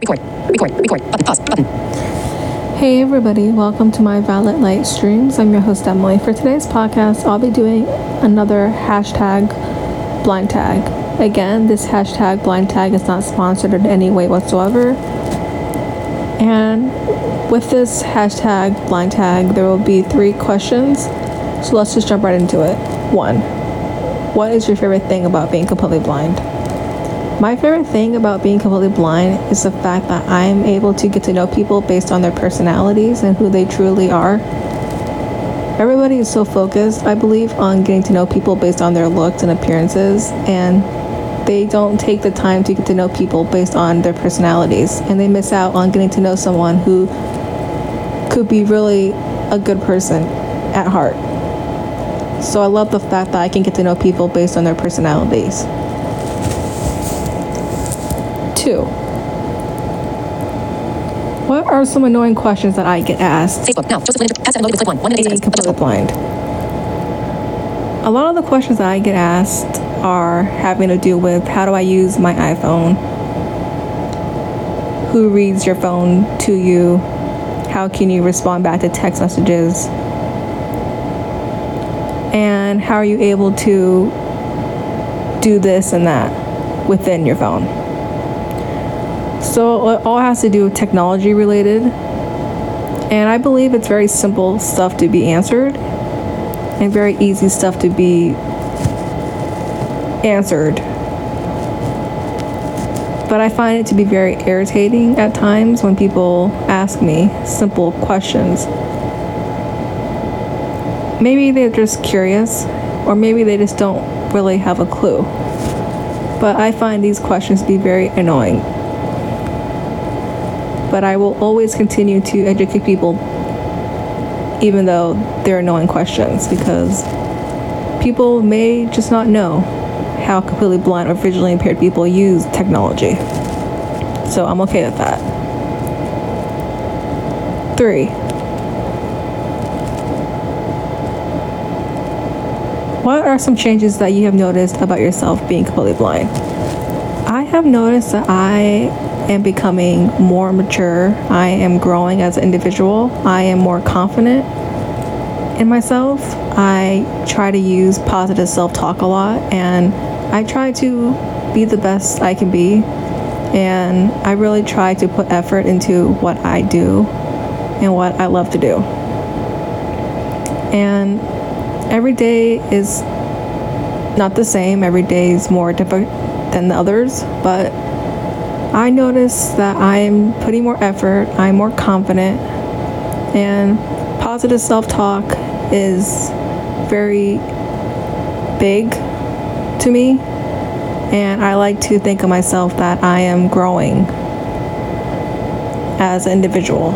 Record. Record. Record. Button. Pause. Button. Hey everybody, welcome to my Violet Light streams. I'm your host Emily. For today's podcast, I'll be doing another hashtag blind tag. Again, this hashtag blind tag is not sponsored in any way whatsoever. And with this hashtag blind tag, there will be three questions. So let's just jump right into it. One, what is your favorite thing about being completely blind? My favorite thing about being completely blind is the fact that I am able to get to know people based on their personalities and who they truly are. Everybody is so focused, I believe, on getting to know people based on their looks and appearances, and they don't take the time to get to know people based on their personalities, and they miss out on getting to know someone who could be really a good person at heart. So I love the fact that I can get to know people based on their personalities. Two. What are some annoying questions that I get asked Facebook. Now. Joseph. Has downloaded. Click one. One minute. being seconds. completely blind? A lot of the questions that I get asked are having to do with how do I use my iPhone? Who reads your phone to you? How can you respond back to text messages? And how are you able to do this and that within your phone? So it all has to do with technology related. And I believe it's very simple stuff to be answered and very easy stuff to be answered. But I find it to be very irritating at times when people ask me simple questions. Maybe they're just curious, or maybe they just don't really have a clue. But I find these questions to be very annoying but I will always continue to educate people, even though they're annoying questions, because people may just not know how completely blind or visually impaired people use technology. So I'm okay with that. Three. What are some changes that you have noticed about yourself being completely blind? I have noticed that I am becoming more mature. I am growing as an individual. I am more confident in myself. I try to use positive self talk a lot and I try to be the best I can be. And I really try to put effort into what I do and what I love to do. And every day is not the same, every day is more different than the others, but I notice that I'm putting more effort, I'm more confident, and positive self talk is very big to me. And I like to think of myself that I am growing as an individual.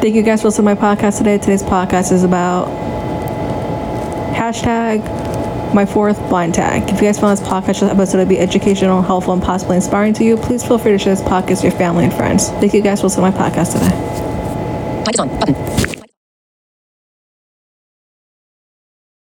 Thank you guys for listening to my podcast today. Today's podcast is about hashtag my fourth blind tag. If you guys found this podcast episode to be educational, helpful, and possibly inspiring to you, please feel free to share this podcast with your family and friends. Thank you guys for listening to my podcast today. Mic is on. Button.